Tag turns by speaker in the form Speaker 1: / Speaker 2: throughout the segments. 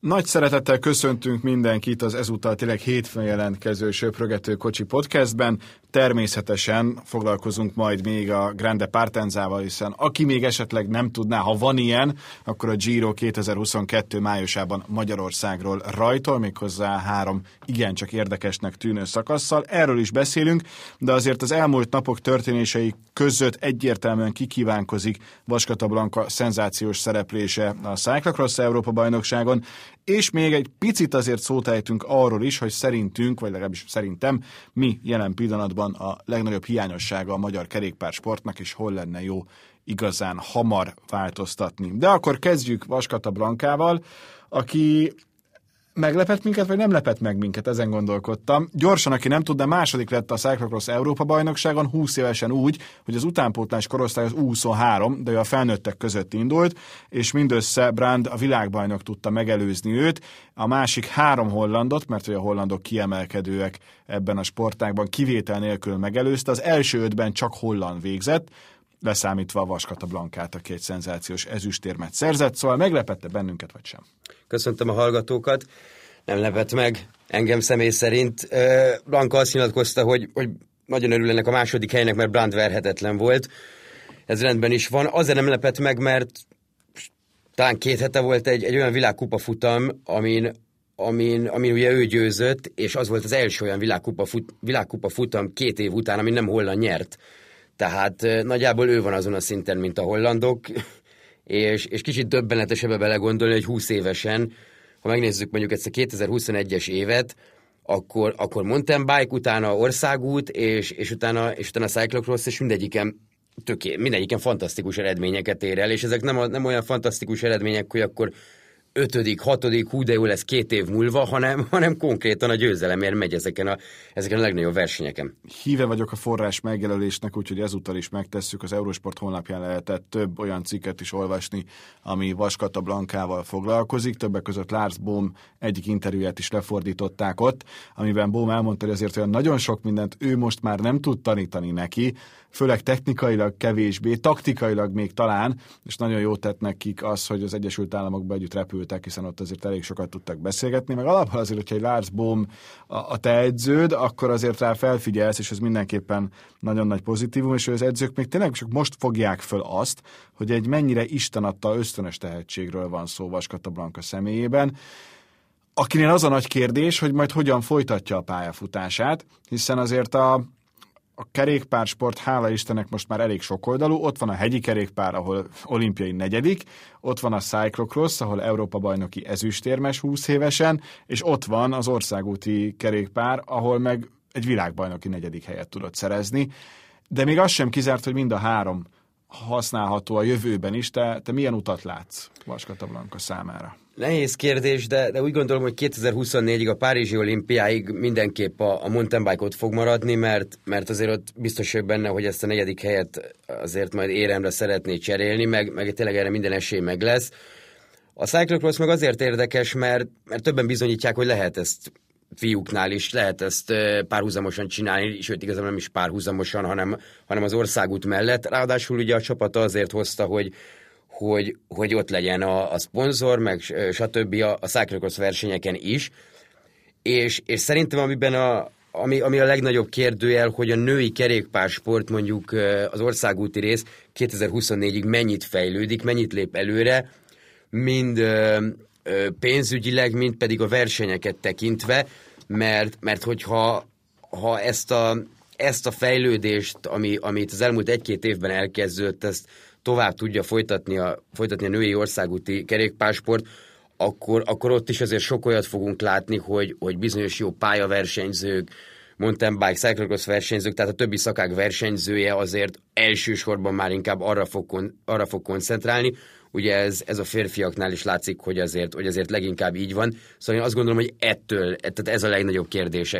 Speaker 1: Nagy szeretettel köszöntünk mindenkit az ezúttal tényleg hétfőn jelentkező Söprögető Kocsi podcastben. Természetesen foglalkozunk majd még a Grande Partenzával, hiszen aki még esetleg nem tudná, ha van ilyen, akkor a Giro 2022 májusában Magyarországról rajtol, méghozzá három igencsak érdekesnek tűnő szakasszal. Erről is beszélünk, de azért az elmúlt napok történései között egyértelműen kikívánkozik Vaskata Blanka szenzációs szereplése a Cyclocross Európa bajnokságon, és még egy picit azért szót ejtünk arról is, hogy szerintünk, vagy legalábbis szerintem, mi jelen pillanatban a legnagyobb hiányossága a magyar kerékpársportnak, és hol lenne jó igazán hamar változtatni. De akkor kezdjük Vaskata Blankával, aki meglepett minket, vagy nem lepett meg minket, ezen gondolkodtam. Gyorsan, aki nem tudna, második lett a Cyclocross Európa bajnokságon, 20 évesen úgy, hogy az utánpótlás korosztály az U23, de ő a felnőttek között indult, és mindössze Brand a világbajnok tudta megelőzni őt. A másik három hollandot, mert hogy a hollandok kiemelkedőek ebben a sportágban kivétel nélkül megelőzte, az első ötben csak holland végzett, leszámítva a Vaskata Blankát, aki egy szenzációs ezüstérmet szerzett, szóval meglepette bennünket, vagy sem?
Speaker 2: Köszöntöm a hallgatókat. Nem lepett meg engem személy szerint. Blanka azt nyilatkozta, hogy, hogy nagyon örül ennek a második helynek, mert Brand verhetetlen volt. Ez rendben is van. Azért nem lepett meg, mert talán két hete volt egy, egy olyan világkupa futam, amin, amin, amin ugye ő győzött, és az volt az első olyan világkupa, fut, világkupa futam két év után, amin nem holland nyert. Tehát nagyjából ő van azon a szinten, mint a hollandok, és, és kicsit döbbenetesebbe belegondolni, hogy 20 évesen, ha megnézzük mondjuk ezt a 2021-es évet, akkor, akkor mountain bike, utána országút, és, és, utána, és utána cyclocross, és mindegyiken töké, mindegyiken fantasztikus eredményeket ér el, és ezek nem, nem olyan fantasztikus eredmények, hogy akkor ötödik, hatodik, hú de jó lesz két év múlva, hanem, hanem konkrétan a győzelemért megy ezeken a, ezeken a legnagyobb versenyeken.
Speaker 1: Híve vagyok a forrás megjelölésnek, úgyhogy ezúttal is megtesszük. Az Eurosport honlapján lehetett több olyan cikket is olvasni, ami Vaskata Blankával foglalkozik. Többek között Lars Bohm egyik interjúját is lefordították ott, amiben Bohm elmondta, hogy azért olyan nagyon sok mindent ő most már nem tud tanítani neki, főleg technikailag kevésbé, taktikailag még talán, és nagyon jó tett nekik az, hogy az Egyesült Államokban együtt repültek, hiszen ott azért elég sokat tudtak beszélgetni, meg alapból azért, hogyha egy Lars Bohm a, a te edződ, akkor azért rá felfigyelsz, és ez mindenképpen nagyon nagy pozitívum, és az edzők még tényleg csak most fogják föl azt, hogy egy mennyire Isten adta ösztönös tehetségről van szó Vaskata Blanka személyében, akinél az a nagy kérdés, hogy majd hogyan folytatja a pályafutását, hiszen azért a a kerékpársport, hála Istennek most már elég sokoldalú, ott van a hegyi kerékpár, ahol olimpiai negyedik, ott van a cyclocross, ahol Európa bajnoki ezüstérmes 20 évesen, és ott van az országúti kerékpár, ahol meg egy világbajnoki negyedik helyet tudott szerezni. De még az sem kizárt, hogy mind a három használható a jövőben is. Te, te milyen utat látsz Vaskata Blanka számára?
Speaker 2: Nehéz kérdés, de, de úgy gondolom, hogy 2024-ig a Párizsi olimpiáig mindenképp a, a mountain bike-ot fog maradni, mert, mert azért ott biztos vagyok benne, hogy ezt a negyedik helyet azért majd éremre szeretné cserélni, meg, meg tényleg erre minden esély meg lesz. A cyclocross meg azért érdekes, mert, mert többen bizonyítják, hogy lehet ezt fiúknál is lehet ezt párhuzamosan csinálni, sőt igazából nem is párhuzamosan, hanem, hanem az országút mellett. Ráadásul ugye a csapata azért hozta, hogy, hogy, hogy ott legyen a, a szponzor, meg stb. a, a Cyclocross versenyeken is. És, és szerintem amiben a, ami, ami a legnagyobb kérdőjel, hogy a női kerékpársport mondjuk az országúti rész 2024-ig mennyit fejlődik, mennyit lép előre, mind pénzügyileg, mind pedig a versenyeket tekintve, mert, mert hogyha ha ezt a, ezt a fejlődést, ami, amit az elmúlt egy-két évben elkezdődött, ezt tovább tudja folytatni a, folytatni a női országúti kerékpársport, akkor, akkor ott is azért sok olyat fogunk látni, hogy, hogy bizonyos jó pályaversenyzők, mountain bike, cyclocross versenyzők, tehát a többi szakák versenyzője azért elsősorban már inkább arra fog, arra fog koncentrálni. Ugye ez, ez a férfiaknál is látszik, hogy azért, hogy azért leginkább így van. Szóval én azt gondolom, hogy ettől, tehát ez a legnagyobb kérdés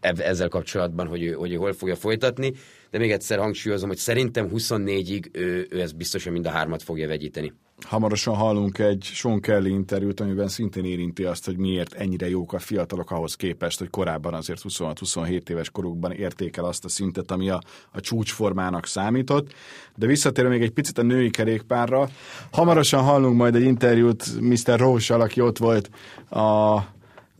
Speaker 2: ezzel kapcsolatban, hogy hogy ő hol fogja folytatni, de még egyszer hangsúlyozom, hogy szerintem 24-ig ő, ő ezt biztosan mind a hármat fogja vegyíteni.
Speaker 1: Hamarosan hallunk egy Sean Kelly interjút, amiben szintén érinti azt, hogy miért ennyire jók a fiatalok ahhoz képest, hogy korábban azért 26-27 éves korukban érték azt a szintet, ami a, a csúcsformának számított. De visszatérve még egy picit a női kerékpárra, hamarosan hallunk majd egy interjút Mr. roche aki ott volt a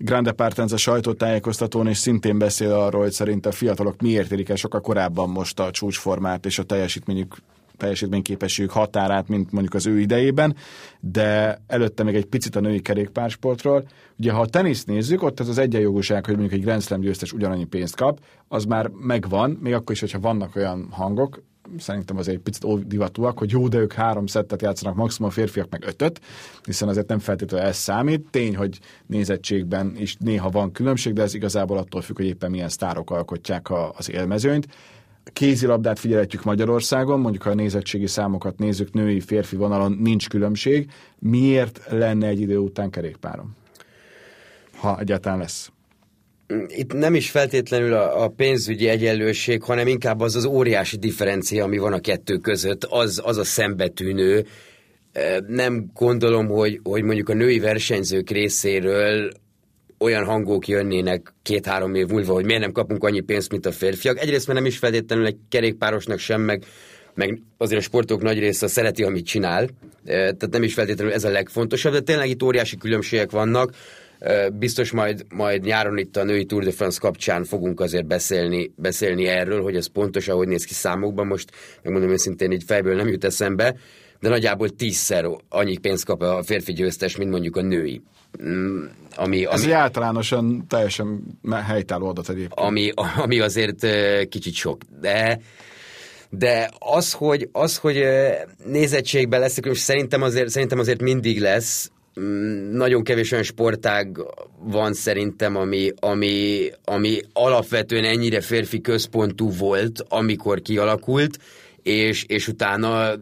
Speaker 1: Grande Partenza sajtótájékoztatón, és szintén beszél arról, hogy szerint a fiatalok miért érik el sokkal korábban most a csúcsformát és a teljesítményük teljesítményképességük határát, mint mondjuk az ő idejében, de előtte még egy picit a női kerékpársportról. Ugye, ha a teniszt nézzük, ott ez az egyenjogúság, hogy mondjuk egy Grand Slam győztes ugyanannyi pénzt kap, az már megvan, még akkor is, hogyha vannak olyan hangok, szerintem azért egy picit divatúak, hogy jó, de ők három szettet játszanak, maximum a férfiak meg ötöt, hiszen azért nem feltétlenül ez számít. Tény, hogy nézettségben is néha van különbség, de ez igazából attól függ, hogy éppen milyen sztárok alkotják az élmezőnyt kézilabdát figyelhetjük Magyarországon, mondjuk ha a nézettségi számokat nézzük, női, férfi vonalon nincs különbség. Miért lenne egy idő után kerékpárom? Ha egyáltalán lesz.
Speaker 2: Itt nem is feltétlenül a, a pénzügyi egyenlőség, hanem inkább az az óriási differencia, ami van a kettő között, az, az a szembetűnő. Nem gondolom, hogy, hogy mondjuk a női versenyzők részéről olyan hangok jönnének két-három év múlva, hogy miért nem kapunk annyi pénzt, mint a férfiak. Egyrészt, mert nem is feltétlenül egy kerékpárosnak sem, meg, meg azért a sportok nagy része szereti, amit csinál, tehát nem is feltétlenül ez a legfontosabb, de tényleg itt óriási különbségek vannak. Biztos majd, majd nyáron itt a női Tour de France kapcsán fogunk azért beszélni, beszélni erről, hogy ez pontosan hogy néz ki számokban. Most megmondom őszintén, így fejből nem jut eszembe, de nagyjából tízszer annyi pénzt kap a férfi győztes, mint mondjuk a női.
Speaker 1: Mm, ami, ami, Ez általánosan teljesen helytálló adat egyébként.
Speaker 2: Ami, ami azért kicsit sok, de de az, hogy, az, hogy nézettségben lesz, és szerintem azért, szerintem azért mindig lesz, nagyon kevés olyan sportág van szerintem, ami, ami, ami alapvetően ennyire férfi központú volt, amikor kialakult, és, és utána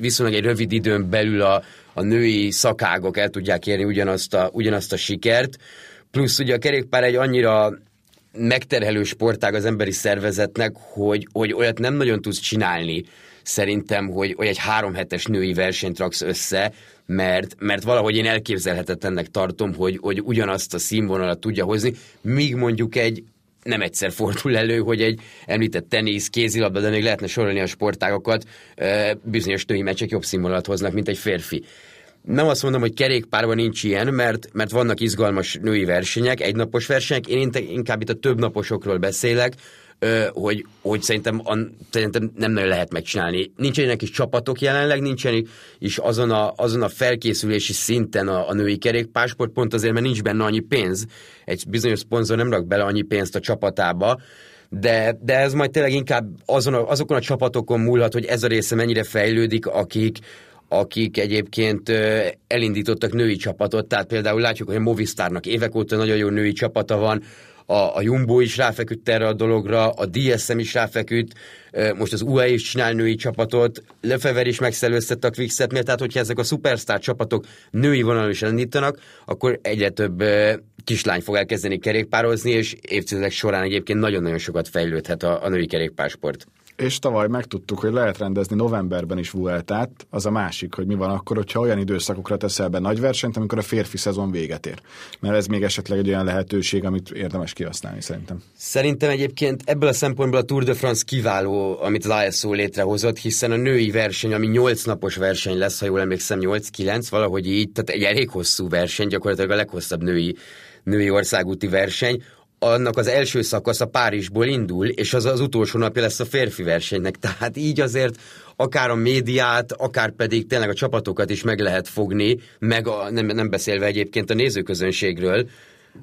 Speaker 2: viszonylag egy rövid időn belül a, a női szakágok el tudják érni ugyanazt a, ugyanazt a sikert, plusz ugye a kerékpár egy annyira megterhelő sportág az emberi szervezetnek, hogy, hogy olyat nem nagyon tudsz csinálni, szerintem, hogy, hogy egy három hetes női versenyt raksz össze, mert, mert valahogy én elképzelhetetlennek tartom, hogy, hogy ugyanazt a színvonalat tudja hozni, míg mondjuk egy, nem egyszer fordul elő, hogy egy említett tenisz, kézilabda, de még lehetne sorolni a sportágokat, bizonyos női meccsek jobb színvonalat hoznak, mint egy férfi. Nem azt mondom, hogy kerékpárban nincs ilyen, mert, mert vannak izgalmas női versenyek, egynapos versenyek, én inkább itt a több naposokról beszélek, hogy, hogy szerintem, a, szerintem nem nagyon lehet megcsinálni. Nincsenek is csapatok jelenleg, nincsenek is azon a, azon a felkészülési szinten a, a női kerékpásport, pont azért, mert nincs benne annyi pénz. Egy bizonyos szponzor nem rak bele annyi pénzt a csapatába, de, de ez majd tényleg inkább azon a, azokon a csapatokon múlhat, hogy ez a része mennyire fejlődik, akik, akik egyébként elindítottak női csapatot, tehát például látjuk, hogy a Movistarnak évek óta nagyon jó női csapata van, a, a Jumbo is ráfeküdt erre a dologra, a DSM is ráfeküdt, most az UAE is csinál női csapatot, Lefever is megszellőztette a Quickstep tehát hogyha ezek a szupersztár csapatok női vonalon is elindítanak, akkor egyre több kislány fog elkezdeni kerékpározni, és évtizedek során egyébként nagyon-nagyon sokat fejlődhet a, a női kerékpársport
Speaker 1: és tavaly megtudtuk, hogy lehet rendezni novemberben is Vueltát, az a másik, hogy mi van akkor, hogyha olyan időszakokra teszel be nagy versenyt, amikor a férfi szezon véget ér. Mert ez még esetleg egy olyan lehetőség, amit érdemes kihasználni szerintem.
Speaker 2: Szerintem egyébként ebből a szempontból a Tour de France kiváló, amit az ISO létrehozott, hiszen a női verseny, ami 8 napos verseny lesz, ha jól emlékszem, 8-9, valahogy így, tehát egy elég hosszú verseny, gyakorlatilag a leghosszabb női női országúti verseny, annak az első szakasza Párizsból indul, és az az utolsó napja lesz a férfi versenynek. Tehát így azért akár a médiát, akár pedig tényleg a csapatokat is meg lehet fogni, meg a, nem, nem beszélve egyébként a nézőközönségről,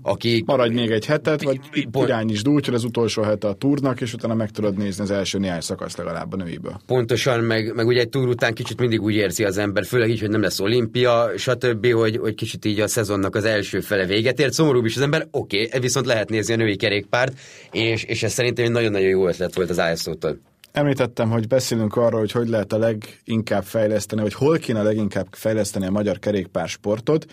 Speaker 2: akik...
Speaker 1: Maradj még egy hetet, vagy irányítsd úgy, hogy az utolsó hete a túrnak, és utána meg tudod nézni az első néhány szakasz legalább a nőiből.
Speaker 2: Pontosan, meg, meg ugye egy túr után kicsit mindig úgy érzi az ember, főleg így, hogy nem lesz olimpia, stb., hogy, hogy kicsit így a szezonnak az első fele véget ért, szomorúbb is az ember, oké, okay, viszont lehet nézni a női kerékpárt, és, és ez szerintem egy nagyon-nagyon jó ötlet volt az ISO-tól.
Speaker 1: Említettem, hogy beszélünk arról, hogy hogy lehet a leginkább fejleszteni, vagy hol kéne a leginkább fejleszteni a magyar kerékpársportot.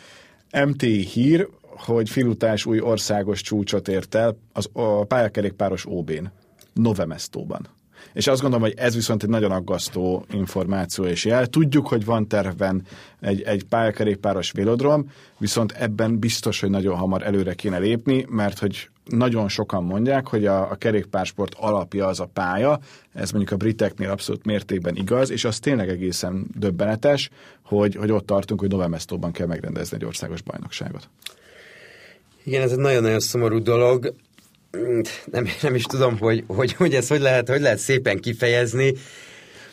Speaker 1: MT hír, hogy Filutás új országos csúcsot ért el az, a pályakerékpáros OB-n, Novemestóban. És azt gondolom, hogy ez viszont egy nagyon aggasztó információ és jel. Tudjuk, hogy van tervben egy, egy pályakerékpáros vélodrom, viszont ebben biztos, hogy nagyon hamar előre kéne lépni, mert hogy nagyon sokan mondják, hogy a, a kerékpársport alapja az a pálya, ez mondjuk a briteknél abszolút mértékben igaz, és az tényleg egészen döbbenetes, hogy, hogy ott tartunk, hogy Novemesztóban kell megrendezni egy országos bajnokságot.
Speaker 2: Igen, ez egy nagyon-nagyon szomorú dolog. Nem, nem is tudom, hogy, hogy, hogy ez hogy lehet, hogy lehet szépen kifejezni.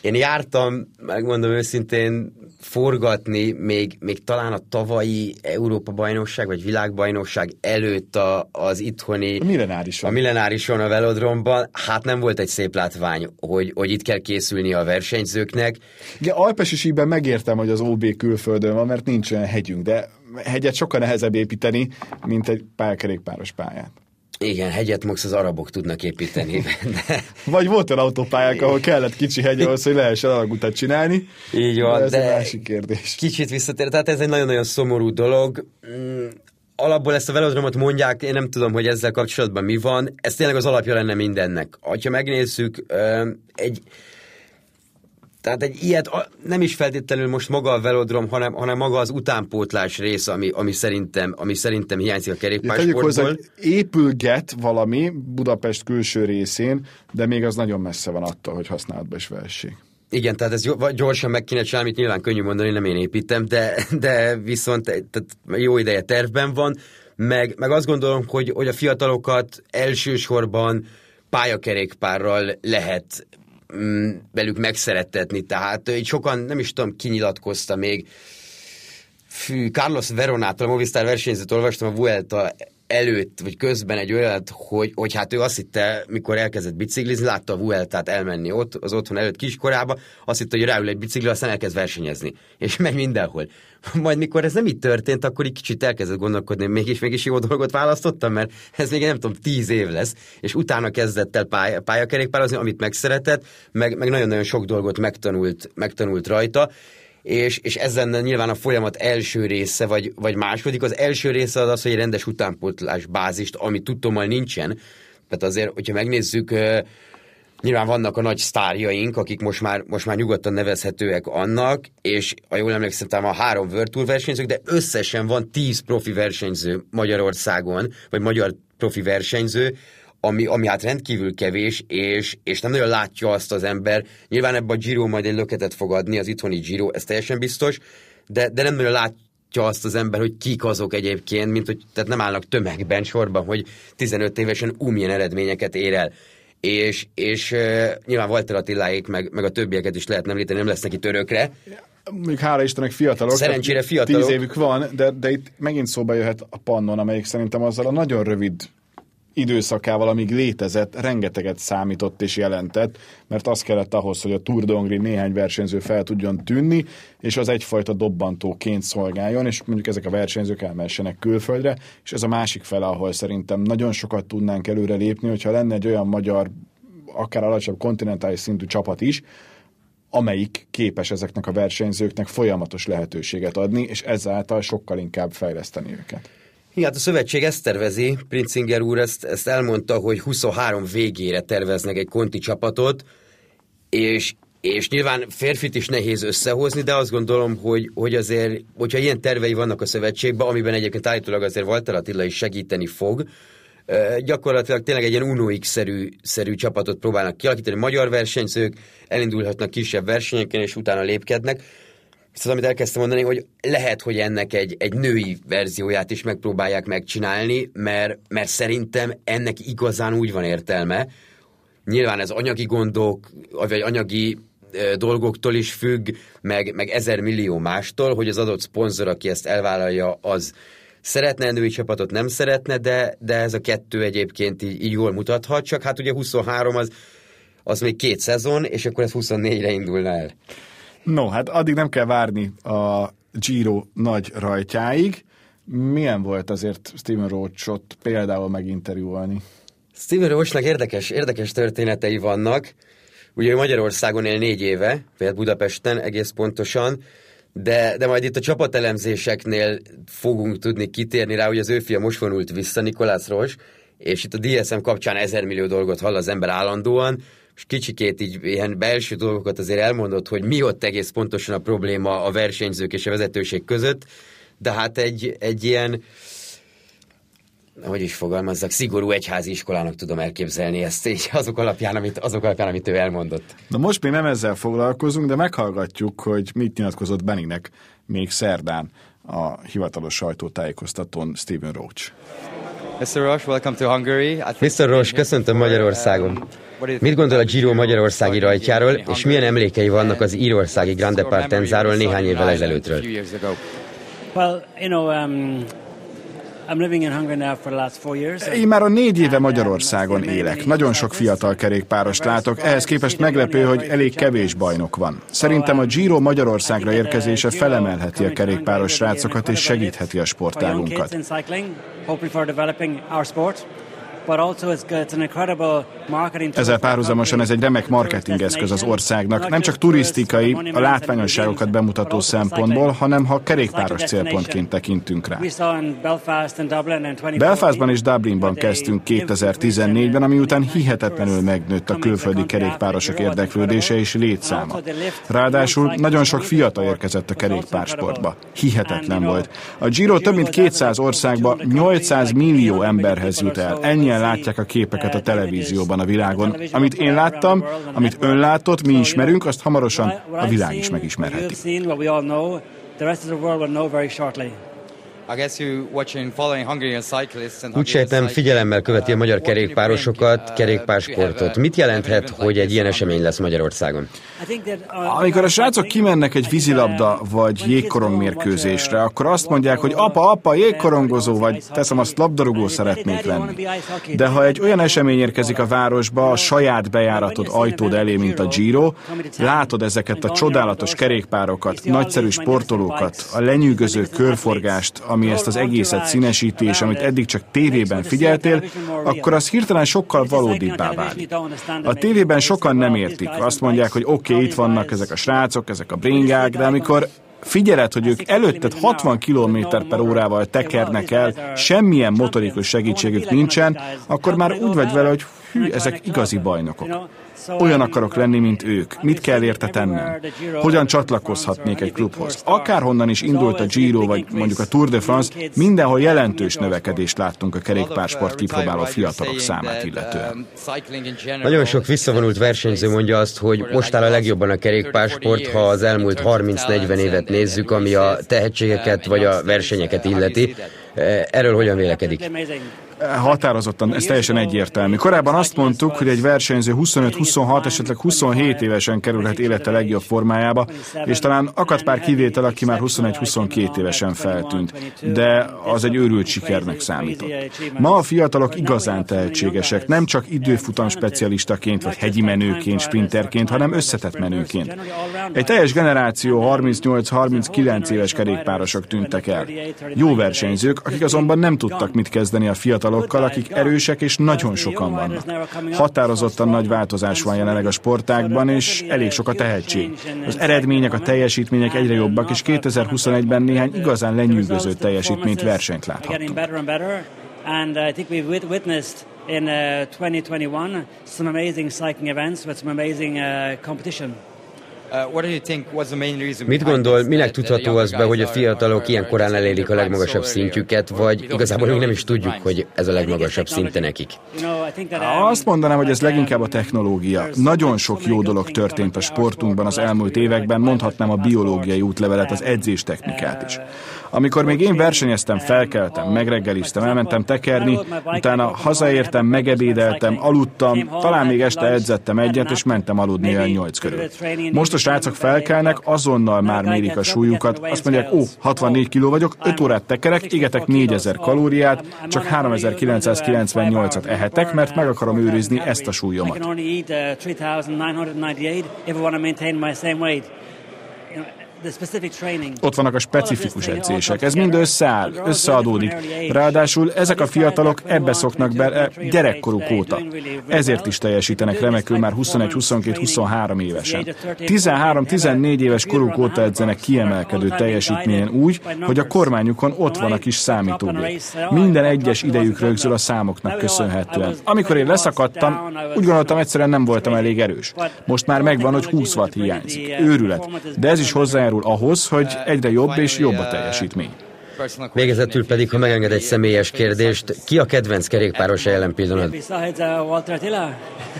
Speaker 2: Én jártam, megmondom őszintén, forgatni még, még talán a tavalyi Európa-bajnokság, vagy világbajnokság előtt a, az itthoni...
Speaker 1: A millenárison.
Speaker 2: A millenárison a velodromban. Hát nem volt egy szép látvány, hogy, hogy itt kell készülni a versenyzőknek.
Speaker 1: Igen, Alpes íben megértem, hogy az OB külföldön van, mert nincs olyan hegyünk, de hegyet sokkal nehezebb építeni, mint egy pályakerékpáros pályát.
Speaker 2: Igen, hegyet most az arabok tudnak építeni. De...
Speaker 1: Vagy volt olyan autópályák, ahol kellett kicsi hegy ahhoz, hogy lehessen alagutat csinálni.
Speaker 2: Így van,
Speaker 1: de ez
Speaker 2: de
Speaker 1: egy másik kérdés.
Speaker 2: Kicsit visszatér, tehát ez egy nagyon-nagyon szomorú dolog. Mm, alapból ezt a velodromot mondják, én nem tudom, hogy ezzel kapcsolatban mi van. Ez tényleg az alapja lenne mindennek. Ha megnézzük, egy tehát egy ilyet nem is feltétlenül most maga a velodrom, hanem, hanem maga az utánpótlás rész, ami, ami, szerintem, ami szerintem hiányzik a kerékpársportból.
Speaker 1: épülget valami Budapest külső részén, de még az nagyon messze van attól, hogy használatba is vehessék.
Speaker 2: Igen, tehát ez gyorsan meg kéne csinálni, amit nyilván könnyű mondani, nem én építem, de, de viszont tehát jó ideje tervben van, meg, meg azt gondolom, hogy, hogy a fiatalokat elsősorban pályakerékpárral lehet velük megszerettetni, tehát így sokan, nem is tudom, kinyilatkozta még, Fű, Carlos Veronától, a Movistar versenyzőt olvastam a Vuelta előtt, vagy közben egy olyat, hogy, hogy hát ő azt hitte, mikor elkezdett biciklizni, látta a Vueltát elmenni ott, az otthon előtt kiskorába, azt hitte, hogy ráül egy bicikli, aztán elkezd versenyezni. És megy mindenhol. Majd mikor ez nem így történt, akkor egy kicsit elkezdett gondolkodni, mégis, mégis jó dolgot választottam, mert ez még nem tudom, tíz év lesz, és utána kezdett el pálya, pályakerékpározni, amit megszeretett, meg, meg nagyon-nagyon sok dolgot megtanult, megtanult rajta, és, és ezen nyilván a folyamat első része, vagy, vagy második. Az első része az az, hogy egy rendes utánpótlás bázist, ami tudtommal nincsen. Tehát azért, hogyha megnézzük, nyilván vannak a nagy sztárjaink, akik most már, most már nyugodtan nevezhetőek annak, és ha jól emlékszem, talán a három World Tour versenyzők, de összesen van tíz profi versenyző Magyarországon, vagy magyar profi versenyző, ami, ami hát rendkívül kevés, és, és nem nagyon látja azt az ember. Nyilván ebben a Giro majd egy löketet fog adni, az itthoni Giro, ez teljesen biztos, de, de nem nagyon látja azt az ember, hogy kik azok egyébként, mint hogy tehát nem állnak tömegben sorban, hogy 15 évesen umilyen eredményeket ér el. És, és uh, nyilván Walter Attiláék, meg, meg a többieket is lehet említeni, nem lesznek itt örökre.
Speaker 1: Még hála Istennek fiatalok.
Speaker 2: Szerencsére fiatalok.
Speaker 1: Tíz évük van, de, de itt megint szóba jöhet a pannon, amelyik szerintem azzal a nagyon rövid időszakával, amíg létezett, rengeteget számított és jelentett, mert az kellett ahhoz, hogy a Tour de néhány versenyző fel tudjon tűnni, és az egyfajta dobbantóként szolgáljon, és mondjuk ezek a versenyzők elmessenek külföldre, és ez a másik fele, ahol szerintem nagyon sokat tudnánk előre lépni, hogyha lenne egy olyan magyar, akár alacsonyabb kontinentális szintű csapat is, amelyik képes ezeknek a versenyzőknek folyamatos lehetőséget adni, és ezáltal sokkal inkább fejleszteni őket.
Speaker 2: Igen, hát a szövetség ezt tervezi, Princinger úr ezt, ezt elmondta, hogy 23 végére terveznek egy konti csapatot, és, és nyilván férfit is nehéz összehozni, de azt gondolom, hogy, hogy azért, hogyha ilyen tervei vannak a szövetségben, amiben egyébként állítólag azért Walter Attila is segíteni fog, gyakorlatilag tényleg egy ilyen UNOX-szerű szerű csapatot próbálnak kialakítani, magyar versenyzők elindulhatnak kisebb versenyeken, és utána lépkednek. Viszont amit elkezdtem mondani, hogy lehet, hogy ennek egy, egy női verzióját is megpróbálják megcsinálni, mert, mert szerintem ennek igazán úgy van értelme. Nyilván ez anyagi gondok, vagy anyagi dolgoktól is függ, meg, meg ezer millió mástól, hogy az adott szponzor, aki ezt elvállalja, az szeretne női csapatot, nem szeretne, de, de ez a kettő egyébként így, így jól mutathat, csak hát ugye 23 az, az még két szezon, és akkor ez 24-re indulna el.
Speaker 1: No, hát addig nem kell várni a Giro nagy rajtjáig. Milyen volt azért Steven Roach-ot például meginterjúolni?
Speaker 2: Steven Roachnak érdekes, érdekes történetei vannak. Ugye Magyarországon él négy éve, például Budapesten egész pontosan, de, de majd itt a csapatelemzéseknél fogunk tudni kitérni rá, hogy az ő fia most vonult vissza, Nikolász Ros, és itt a DSM kapcsán ezer millió dolgot hall az ember állandóan, és kicsikét így ilyen belső dolgokat azért elmondott, hogy mi ott egész pontosan a probléma a versenyzők és a vezetőség között, de hát egy, egy ilyen hogy is fogalmazzak, szigorú egyházi iskolának tudom elképzelni ezt így azok alapján, amit, azok alapján, amit ő elmondott.
Speaker 1: Na most még nem ezzel foglalkozunk, de meghallgatjuk, hogy mit nyilatkozott Beningnek még szerdán a hivatalos sajtótájékoztatón Stephen Roach.
Speaker 3: Mr. Roche, welcome to Hungary.
Speaker 2: Mr. Roche, köszöntöm Magyarországon. Mit gondol a Giro magyarországi rajtjáról, és milyen emlékei vannak az írországi Grande Partenzáról néhány évvel ezelőttről?
Speaker 4: Well, you know, um,
Speaker 1: én már a négy éve Magyarországon élek. Nagyon sok fiatal kerékpárost látok, ehhez képest meglepő, hogy elég kevés bajnok van. Szerintem a Giro Magyarországra érkezése felemelheti a kerékpáros srácokat és segítheti a sportágunkat. Ezzel párhuzamosan ez egy remek marketingeszköz az országnak, nem csak turisztikai, a látványosságokat bemutató szempontból, hanem ha kerékpáros célpontként tekintünk rá. Belfastban és Dublinban kezdtünk 2014-ben, ami után hihetetlenül megnőtt a külföldi kerékpárosok érdeklődése és létszáma. Ráadásul nagyon sok fiatal érkezett a kerékpársportba. Hihetetlen volt. A Giro több mint 200 országba 800 millió emberhez jut el. Ennyi Ennyien látják a képeket a televízióban a világon. Amit én láttam, amit ön látott, mi ismerünk, azt hamarosan a világ is megismerheti.
Speaker 2: Úgy sejtem, figyelemmel követi a magyar kerékpárosokat, kerékpársportot. Mit jelenthet, hogy egy ilyen esemény lesz Magyarországon?
Speaker 1: Amikor a srácok kimennek egy vízilabda vagy jégkorong mérkőzésre, akkor azt mondják, hogy apa, apa, jégkorongozó vagy, teszem azt, labdarúgó szeretnék lenni. De ha egy olyan esemény érkezik a városba, a saját bejáratod ajtód elé, mint a Giro, látod ezeket a csodálatos kerékpárokat, nagyszerű sportolókat, a lenyűgöző körforgást, ami ezt az egészet színesíti, és amit eddig csak tévében figyeltél, akkor az hirtelen sokkal valódibbá válik. A tévében sokan nem értik. Azt mondják, hogy oké, okay, itt vannak ezek a srácok, ezek a bringák, de amikor figyeled, hogy ők előtted 60 km per órával tekernek el, semmilyen motorikus segítségük nincsen, akkor már úgy vagy vele, hogy hű, ezek igazi bajnokok. Olyan akarok lenni, mint ők. Mit kell érte tennem? Hogyan csatlakozhatnék egy klubhoz? Akárhonnan is indult a Giro, vagy mondjuk a Tour de France, mindenhol jelentős növekedést láttunk a kerékpársport kipróbáló fiatalok számát illetően.
Speaker 2: Nagyon sok visszavonult versenyző mondja azt, hogy most áll a legjobban a kerékpársport, ha az elmúlt 30-40 évet nézzük, ami a tehetségeket vagy a versenyeket illeti. Erről hogyan vélekedik?
Speaker 1: Határozottan, ez teljesen egyértelmű. Korábban azt mondtuk, hogy egy versenyző 25-26, esetleg 27 évesen kerülhet élete legjobb formájába, és talán akadt pár kivétel, aki már 21-22 évesen feltűnt, de az egy őrült sikernek számított. Ma a fiatalok igazán tehetségesek, nem csak időfutam specialistaként, vagy hegyi menőként, sprinterként, hanem összetett menőként. Egy teljes generáció 38-39 éves kerékpárosok tűntek el. Jó versenyzők, akik azonban nem tudtak mit kezdeni a fiatal fiatalokkal, akik erősek és nagyon sokan vannak. Határozottan nagy változás van jelenleg a sportákban, és elég sok a tehetség. Az eredmények, a teljesítmények egyre jobbak, és 2021-ben néhány igazán lenyűgöző teljesítményt versenyt láthattunk. And I think we've witnessed in 2021 some amazing cycling events with some amazing competition.
Speaker 2: Uh, Mit gondol, minek tudható az be, hogy a fiatalok ilyen korán elérik a legmagasabb szintjüket, vagy igazából még nem is tudjuk, hogy ez a legmagasabb szinte nekik?
Speaker 1: Azt mondanám, hogy ez leginkább a technológia. Nagyon sok jó dolog történt a sportunkban az elmúlt években, mondhatnám a biológiai útlevelet, az edzés technikát is. Amikor még én versenyeztem, felkeltem, megreggeliztem, elmentem tekerni, utána hazaértem, megebédeltem, aludtam, talán még este edzettem egyet, és mentem aludni el nyolc körül. Most a srácok felkelnek, azonnal már mérik a súlyukat, azt mondják, ó, 64 kiló vagyok, 5 órát tekerek, égetek 4000 kalóriát, csak 3998-at ehetek, mert meg akarom őrizni ezt a súlyomat Ott vannak a specifikus edzések. Ez mind összeáll, összeadódik. Ráadásul ezek a fiatalok ebbe szoknak be gyerekkoruk óta. Ezért is teljesítenek remekül már 21-22-23 évesen. 13-14 éves koruk óta edzenek kiemelkedő teljesítményen úgy, hogy a kormányukon ott van a kis számítógép. Minden egyes idejük rögzül a számoknak köszönhetően. Amikor én leszakadtam, úgy gondoltam egyszerűen nem voltam elég erős. Most már megvan, hogy 20 watt hiányzik. Őrület. De ez is hozzájárul ahhoz, hogy egyre jobb és jobb a teljesítmény.
Speaker 2: Végezetül pedig, ha megenged egy személyes kérdést, ki a kedvenc kerékpáros jelen pillanat?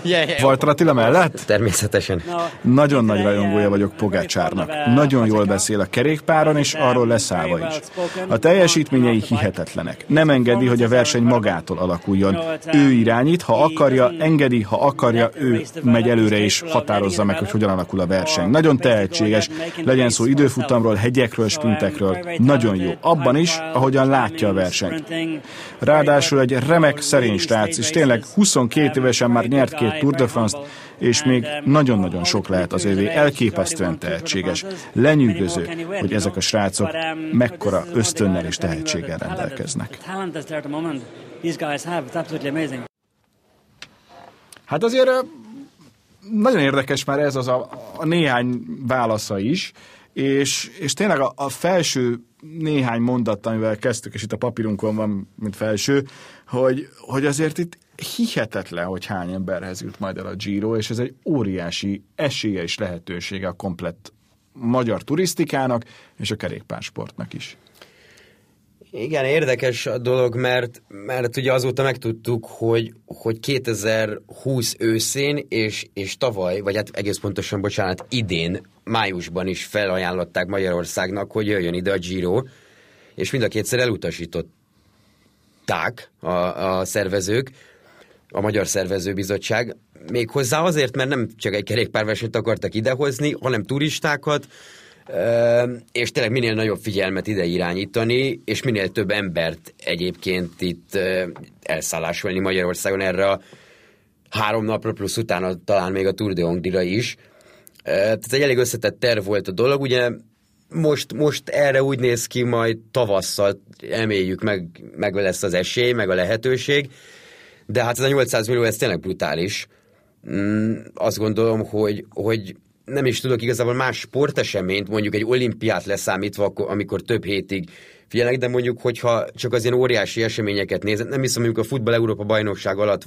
Speaker 1: Walter Attila mellett?
Speaker 2: Természetesen.
Speaker 1: Nagyon nagy rajongója vagyok Pogácsárnak. Nagyon jól beszél a kerékpáron, és arról leszállva is. A teljesítményei hihetetlenek. Nem engedi, hogy a verseny magától alakuljon. Ő irányít, ha akarja, engedi, ha akarja, ő megy előre és határozza meg, hogy hogyan alakul a verseny. Nagyon tehetséges, legyen szó időfutamról, hegyekről, sprintekről. Nagyon jó. Abban is, ahogyan látja a versenyt. Ráadásul egy remek, szerény srác, és tényleg 22 évesen már nyert két Tour de France-t, és még nagyon-nagyon sok lehet az övé. Elképesztően tehetséges. Lenyűgöző, hogy ezek a srácok mekkora ösztönnel és tehetséggel rendelkeznek. Hát azért nagyon érdekes már ez az a, a néhány válasza is, és, és tényleg a, a felső néhány mondat, amivel kezdtük, és itt a papírunkon van, mint felső, hogy, hogy azért itt hihetetlen, hogy hány emberhez jut majd el a Giro, és ez egy óriási esélye és lehetősége a komplett magyar turisztikának és a kerékpársportnak is.
Speaker 2: Igen, érdekes a dolog, mert, mert ugye azóta megtudtuk, hogy, hogy 2020 őszén és, és tavaly, vagy hát egész pontosan, bocsánat, idén, májusban is felajánlották Magyarországnak, hogy jöjjön ide a Giro, és mind a kétszer elutasították a, a szervezők, a Magyar Szervezőbizottság, méghozzá azért, mert nem csak egy kerékpárversenyt akartak idehozni, hanem turistákat, és tényleg minél nagyobb figyelmet ide irányítani, és minél több embert egyébként itt elszállásolni Magyarországon erre a három napra, plusz utána talán még a Tour de Hongdira is. Tehát egy elég összetett terv volt a dolog, ugye most, most erre úgy néz ki, majd tavasszal eméljük meg, meg lesz az esély, meg a lehetőség, de hát ez a 800 millió, ez tényleg brutális. Mm, azt gondolom, hogy, hogy nem is tudok igazából más sporteseményt, mondjuk egy olimpiát leszámítva, amikor több hétig figyelnek, de mondjuk, hogyha csak az ilyen óriási eseményeket nézem, nem hiszem, mondjuk a Futball Európa bajnokság alatt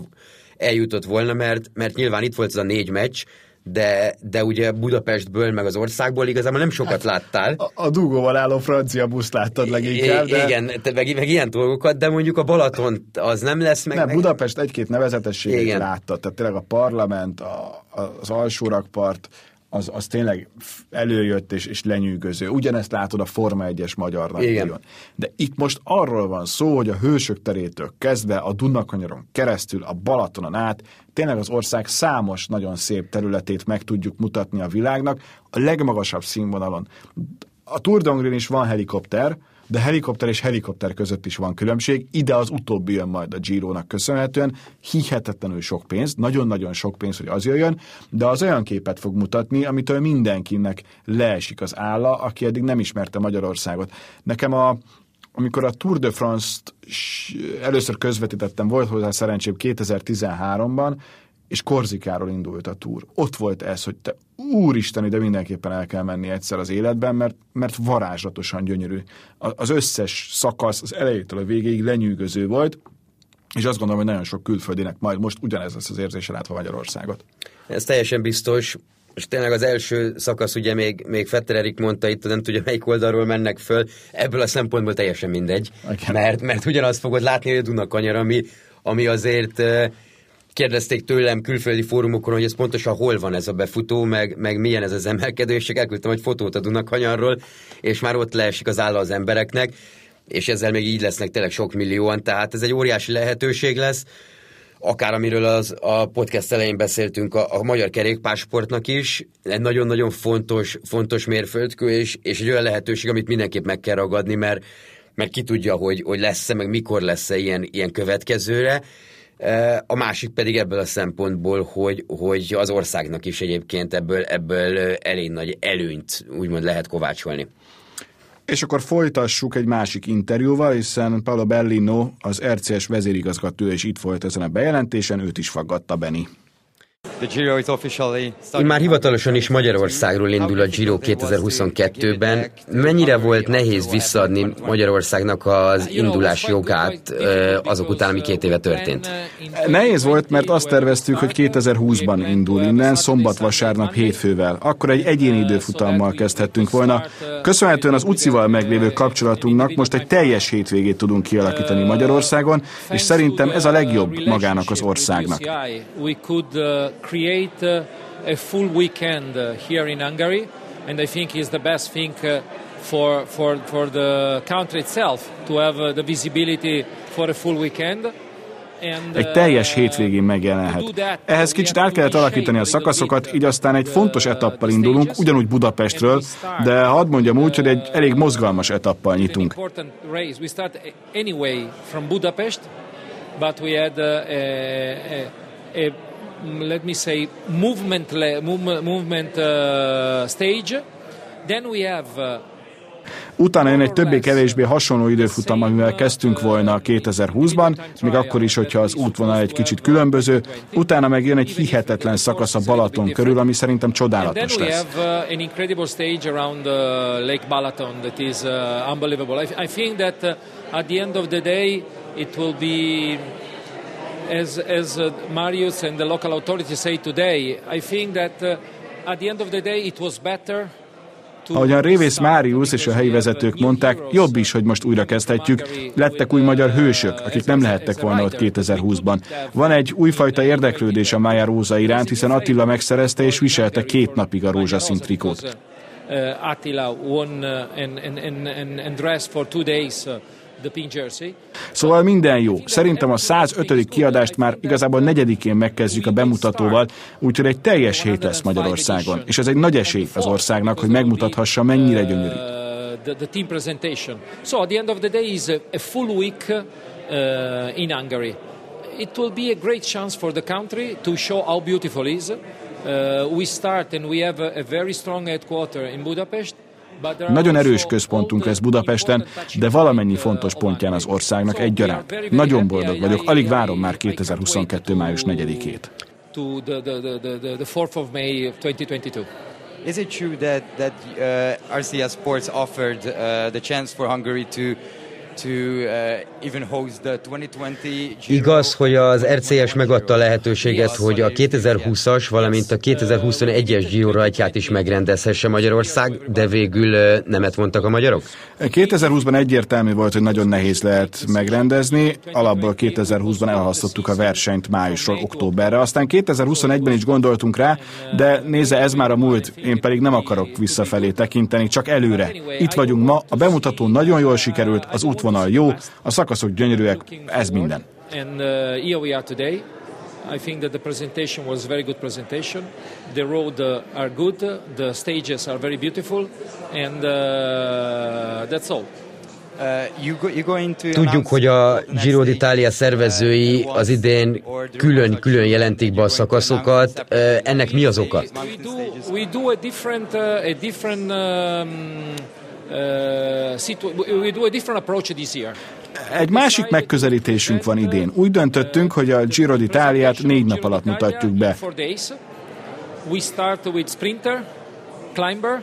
Speaker 2: eljutott volna, mert, mert nyilván itt volt ez a négy meccs, de, de ugye Budapestből, meg az országból igazából nem sokat hát, láttál.
Speaker 1: A, a dugóval álló francia buszt láttad leginkább.
Speaker 2: De... Igen, te, meg, meg ilyen dolgokat, de mondjuk a Balaton az nem lesz meg.
Speaker 1: Nem,
Speaker 2: meg...
Speaker 1: Budapest egy-két nevezetességet láttad, tehát tényleg a parlament, a, az alsórakpart, az, az tényleg előjött és, és lenyűgöző. Ugyanezt látod a Forma 1-es magyar nagydíjon. De itt most arról van szó, hogy a hősök terétől kezdve a Dunakanyaron keresztül, a Balatonon át, tényleg az ország számos nagyon szép területét meg tudjuk mutatni a világnak a legmagasabb színvonalon. A Tour de is van helikopter, de helikopter és helikopter között is van különbség. Ide az utóbbi jön majd a Giro-nak köszönhetően. Hihetetlenül sok pénz, nagyon-nagyon sok pénz, hogy az jöjjön, de az olyan képet fog mutatni, amitől mindenkinek leesik az álla, aki eddig nem ismerte Magyarországot. Nekem a, amikor a Tour de France-t először közvetítettem, volt hozzá szerencsém 2013-ban, és Korzikáról indult a túr. Ott volt ez, hogy te úristen, ide mindenképpen el kell menni egyszer az életben, mert, mert varázslatosan gyönyörű. Az összes szakasz az elejétől a végéig lenyűgöző volt, és azt gondolom, hogy nagyon sok külföldinek majd most ugyanez lesz az érzése látva Magyarországot.
Speaker 2: Ez teljesen biztos, és tényleg az első szakasz, ugye még, még Fetter Erik mondta itt, nem tudja melyik oldalról mennek föl, ebből a szempontból teljesen mindegy, mert, mert ugyanazt fogod látni, hogy a Dunakanyar, ami, ami azért kérdezték tőlem külföldi fórumokon, hogy ez pontosan hol van ez a befutó, meg, meg milyen ez az emelkedő, és csak elküldtem egy fotót a Dunakanyarról, és már ott leesik az álla az embereknek, és ezzel még így lesznek tényleg sok millióan, tehát ez egy óriási lehetőség lesz, akár amiről az, a podcast elején beszéltünk a, a magyar kerékpásportnak is, egy nagyon-nagyon fontos, fontos mérföldkő, és, és egy olyan lehetőség, amit mindenképp meg kell ragadni, mert, mert ki tudja, hogy, hogy lesz-e, meg mikor lesz-e ilyen, ilyen következőre, A másik pedig ebből a szempontból, hogy, hogy az országnak is egyébként ebből, ebből elég nagy előnyt úgymond lehet kovácsolni.
Speaker 1: És akkor folytassuk egy másik interjúval, hiszen Paolo Bellino, az RCS vezérigazgatója is itt volt ezen a bejelentésen, őt is faggatta Beni.
Speaker 2: Már hivatalosan is Magyarországról indul a Giro 2022-ben. Mennyire volt nehéz visszaadni Magyarországnak az indulás jogát azok után, ami két éve történt?
Speaker 1: Nehéz volt, mert azt terveztük, hogy 2020-ban indul innen, szombat-vasárnap hétfővel. Akkor egy egyéni időfutammal kezdhettünk volna. Köszönhetően az UCI-val meglévő kapcsolatunknak most egy teljes hétvégét tudunk kialakítani Magyarországon, és szerintem ez a legjobb magának az országnak
Speaker 5: create uh, a full weekend uh, here in Hungary, and I think is the best thing uh, for, for, for the country itself to have the visibility for a full weekend.
Speaker 1: Egy teljes hétvégén megjelenhet. Ehhez kicsit át kellett alakítani a szakaszokat, így aztán egy fontos etappal indulunk, ugyanúgy Budapestről, de hadd mondjam úgy, hogy egy elég mozgalmas etappal nyitunk. But we had a, a, a let me say, movement, movement uh, stage. Then we have uh, Utána jön egy többé-kevésbé hasonló időfutam, amivel kezdtünk volna 2020-ban, még akkor is, hogyha az útvonal egy kicsit különböző. Utána meg jön egy hihetetlen szakasz a Balaton körül, ami szerintem csodálatos lesz. it will be as, as uh, Marius and the local authorities say today, I think that uh, at the end of the day it was better Ahogyan Révész Máriusz és a helyi vezetők mondták, jobb is, hogy most újra kezdhetjük. Lettek új magyar hősök, akik nem lehettek volna ott 2020-ban. Van egy újfajta érdeklődés a Mája Róza iránt, hiszen Attila megszerezte és viselte két napig a rózsaszín trikót. Attila won and, and, and, and dressed for two days Szóval minden jó. Szerintem a 105. kiadást már igazából negyedikén megkezdjük a bemutatóval, úgyhogy egy teljes hét lesz Magyarországon. És ez egy nagy esély az országnak, hogy megmutathassa, mennyire gyönyörű. The, the team presentation. So at the end of the day is a, a full week uh, in Hungary. It will be a great chance for the country to show how beautiful it is. Uh, we start and we have a, a very strong headquarter in Budapest. Nagyon erős központunk lesz Budapesten, de valamennyi fontos pontján az országnak egyaránt. Nagyon boldog vagyok, alig várom már 2022. május 4-ét. Is it true that that uh, RCS Sports offered uh, the chance for Hungary to
Speaker 2: Igaz, hogy az RCS megadta a lehetőséget, hogy a 2020-as, valamint a 2021-es Giro rajtját is megrendezhesse Magyarország, de végül nemet mondtak a magyarok?
Speaker 1: 2020-ban egyértelmű volt, hogy nagyon nehéz lehet megrendezni, alapból 2020-ban elhasztottuk a versenyt májusról októberre, aztán 2021-ben is gondoltunk rá, de nézze, ez már a múlt, én pedig nem akarok visszafelé tekinteni, csak előre. Itt vagyunk ma, a bemutató nagyon jól sikerült, az útvonal útvonal jó, a szakaszok gyönyörűek, ez minden. And uh, here we are today. I think that the presentation was a very good presentation. The road uh, are good, the stages are very beautiful, and uh, that's all.
Speaker 2: Uh, Tudjuk, hogy a Giro d'Italia szervezői az idén külön-külön jelentik be a szakaszokat. Uh, ennek mi az oka? We do, we do a different, uh, a different um, egy másik megközelítésünk van idén. Úgy döntöttünk, hogy a Giro d'Italiát négy nap alatt mutatjuk be. We start with sprinter, climber,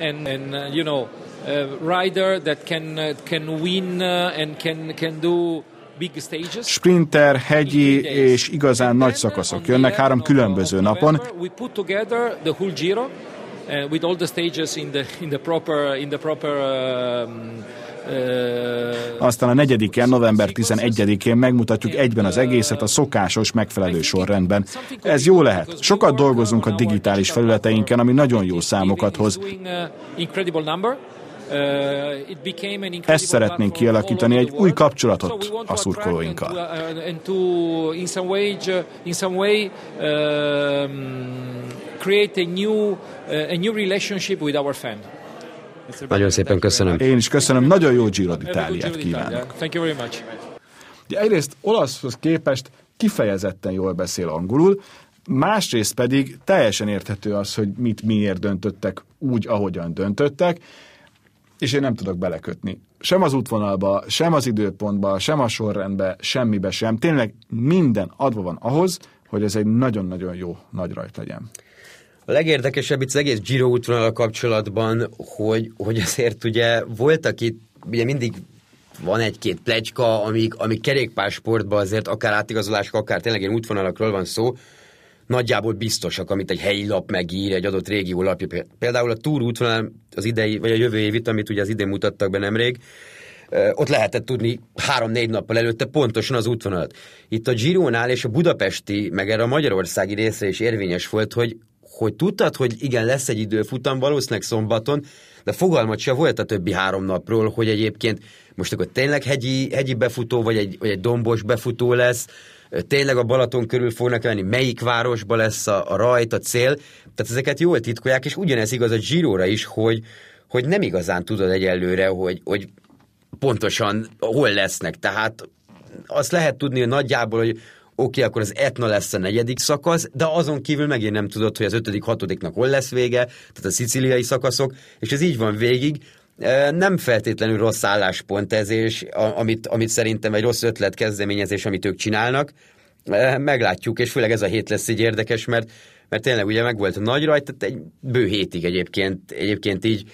Speaker 2: and, and uh, you know, uh, rider that can uh, can win uh, and can can do Sprinter, hegyi és igazán nagy szakaszok jönnek három különböző napon. Uh, with all the stages in the in the proper in the proper um, uh, aztán a negyediken, november 11-én megmutatjuk egyben az egészet a szokásos, megfelelő sorrendben. Ez jó lehet. Sokat dolgozunk a digitális felületeinken, ami nagyon jó számokat hoz. Ezt szeretnénk kialakítani, egy új kapcsolatot a szurkolóinkkal. Create a new, a new relationship with our fan. Nagyon szépen köszönöm.
Speaker 1: Én is köszönöm, nagyon jó Giro d'Italiát kívánok. Thank you very much. Ugye egyrészt olaszhoz képest kifejezetten jól beszél angolul, másrészt pedig teljesen érthető az, hogy mit miért döntöttek úgy, ahogyan döntöttek, és én nem tudok belekötni. Sem az útvonalba, sem az időpontba, sem a sorrendbe, semmibe sem. Tényleg minden adva van ahhoz, hogy ez egy nagyon-nagyon jó nagy rajt legyen.
Speaker 2: A legérdekesebb itt az egész Giro útvonal kapcsolatban, hogy, hogy azért ugye voltak itt, ugye mindig van egy-két plecska, amik, amik kerékpársportban azért akár átigazolások, akár tényleg ilyen útvonalakról van szó, nagyjából biztosak, amit egy helyi lap megír, egy adott régió lapja. Például a Túr útvonal az idei, vagy a jövő évit, amit ugye az idén mutattak be nemrég, ott lehetett tudni három-négy nappal előtte pontosan az útvonalat. Itt a Gironál és a budapesti, meg erre a magyarországi részre is érvényes volt, hogy, hogy tudtad, hogy igen, lesz egy időfutam, valószínűleg szombaton, de fogalmat se volt a többi három napról, hogy egyébként most akkor tényleg hegyi, hegyi befutó, vagy egy, vagy egy dombos befutó lesz, tényleg a Balaton körül fognak lenni, melyik városba lesz a, a rajt, a cél. Tehát ezeket jól titkolják, és ugyanez igaz a Giróra is, hogy, hogy nem igazán tudod egyelőre, hogy, hogy pontosan hol lesznek. Tehát azt lehet tudni hogy nagyjából, hogy oké, akkor az Etna lesz a negyedik szakasz, de azon kívül megint nem tudod, hogy az ötödik, hatodiknak hol lesz vége, tehát a szicíliai szakaszok, és ez így van végig. Nem feltétlenül rossz álláspont ez, és amit, amit szerintem egy rossz ötlet kezdeményezés, amit ők csinálnak. Meglátjuk, és főleg ez a hét lesz így érdekes, mert, mert tényleg ugye megvolt a nagy rajt, tehát egy bő hétig egyébként, egyébként így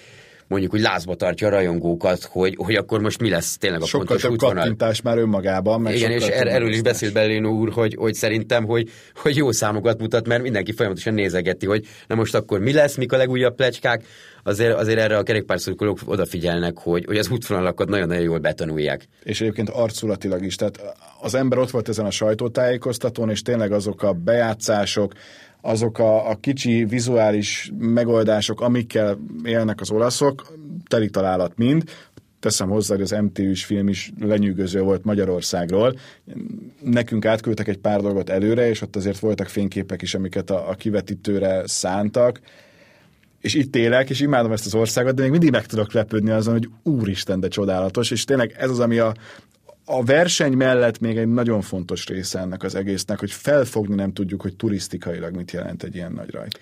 Speaker 2: mondjuk hogy lázba tartja a rajongókat, hogy, hogy akkor most mi lesz tényleg a
Speaker 1: Sokkal
Speaker 2: pontos
Speaker 1: több
Speaker 2: útvonal.
Speaker 1: kattintás már önmagában. Meg
Speaker 2: Igen, és er, erről is beszélt Bellénó úr, hogy, hogy szerintem, hogy, hogy jó számokat mutat, mert mindenki folyamatosan nézegeti, hogy na most akkor mi lesz, mik a legújabb plecskák, azért, azért erre a kerékpárszurkolók odafigyelnek, hogy, hogy az útvonalakat nagyon-nagyon jól betanulják.
Speaker 1: És egyébként arculatilag is, tehát az ember ott volt ezen a sajtótájékoztatón, és tényleg azok a bejátszások, azok a, a kicsi vizuális megoldások, amikkel élnek az olaszok, teli találat mind. Teszem hozzá, hogy az MTÜ-s film is lenyűgöző volt Magyarországról. Nekünk átküldtek egy pár dolgot előre, és ott azért voltak fényképek is, amiket a, a kivetítőre szántak és itt élek, és imádom ezt az országot, de még mindig meg tudok lepődni azon, hogy úristen, de csodálatos, és tényleg ez az, ami a, a verseny mellett még egy nagyon fontos része ennek az egésznek, hogy felfogni nem tudjuk, hogy turisztikailag mit jelent egy ilyen nagy rajt.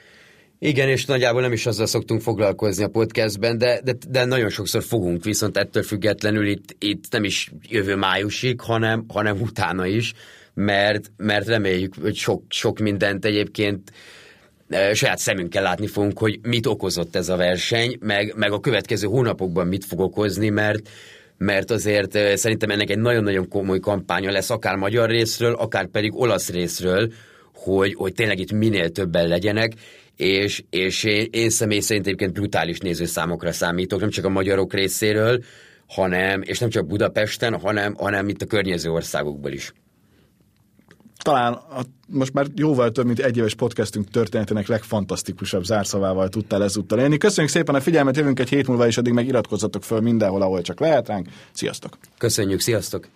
Speaker 2: Igen, és nagyjából nem is azzal szoktunk foglalkozni a podcastben, de, de, de nagyon sokszor fogunk, viszont ettől függetlenül itt, itt nem is jövő májusig, hanem, hanem utána is, mert, mert reméljük, hogy sok, sok mindent egyébként e, saját szemünkkel látni fogunk, hogy mit okozott ez a verseny, meg, meg a következő hónapokban mit fog okozni, mert mert azért szerintem ennek egy nagyon-nagyon komoly kampánya lesz, akár magyar részről, akár pedig olasz részről, hogy, hogy tényleg itt minél többen legyenek, és, és én, én személy szerint egyébként brutális nézőszámokra számítok, nem csak a magyarok részéről, hanem, és nem csak Budapesten, hanem, hanem itt a környező országokból is
Speaker 1: talán a, most már jóval több, mint egy éves podcastünk történetének legfantasztikusabb zárszavával tudtál ezúttal élni. Köszönjük szépen a figyelmet, jövünk egy hét múlva, és addig meg iratkozzatok föl mindenhol, ahol csak lehet ránk. Sziasztok!
Speaker 2: Köszönjük, sziasztok!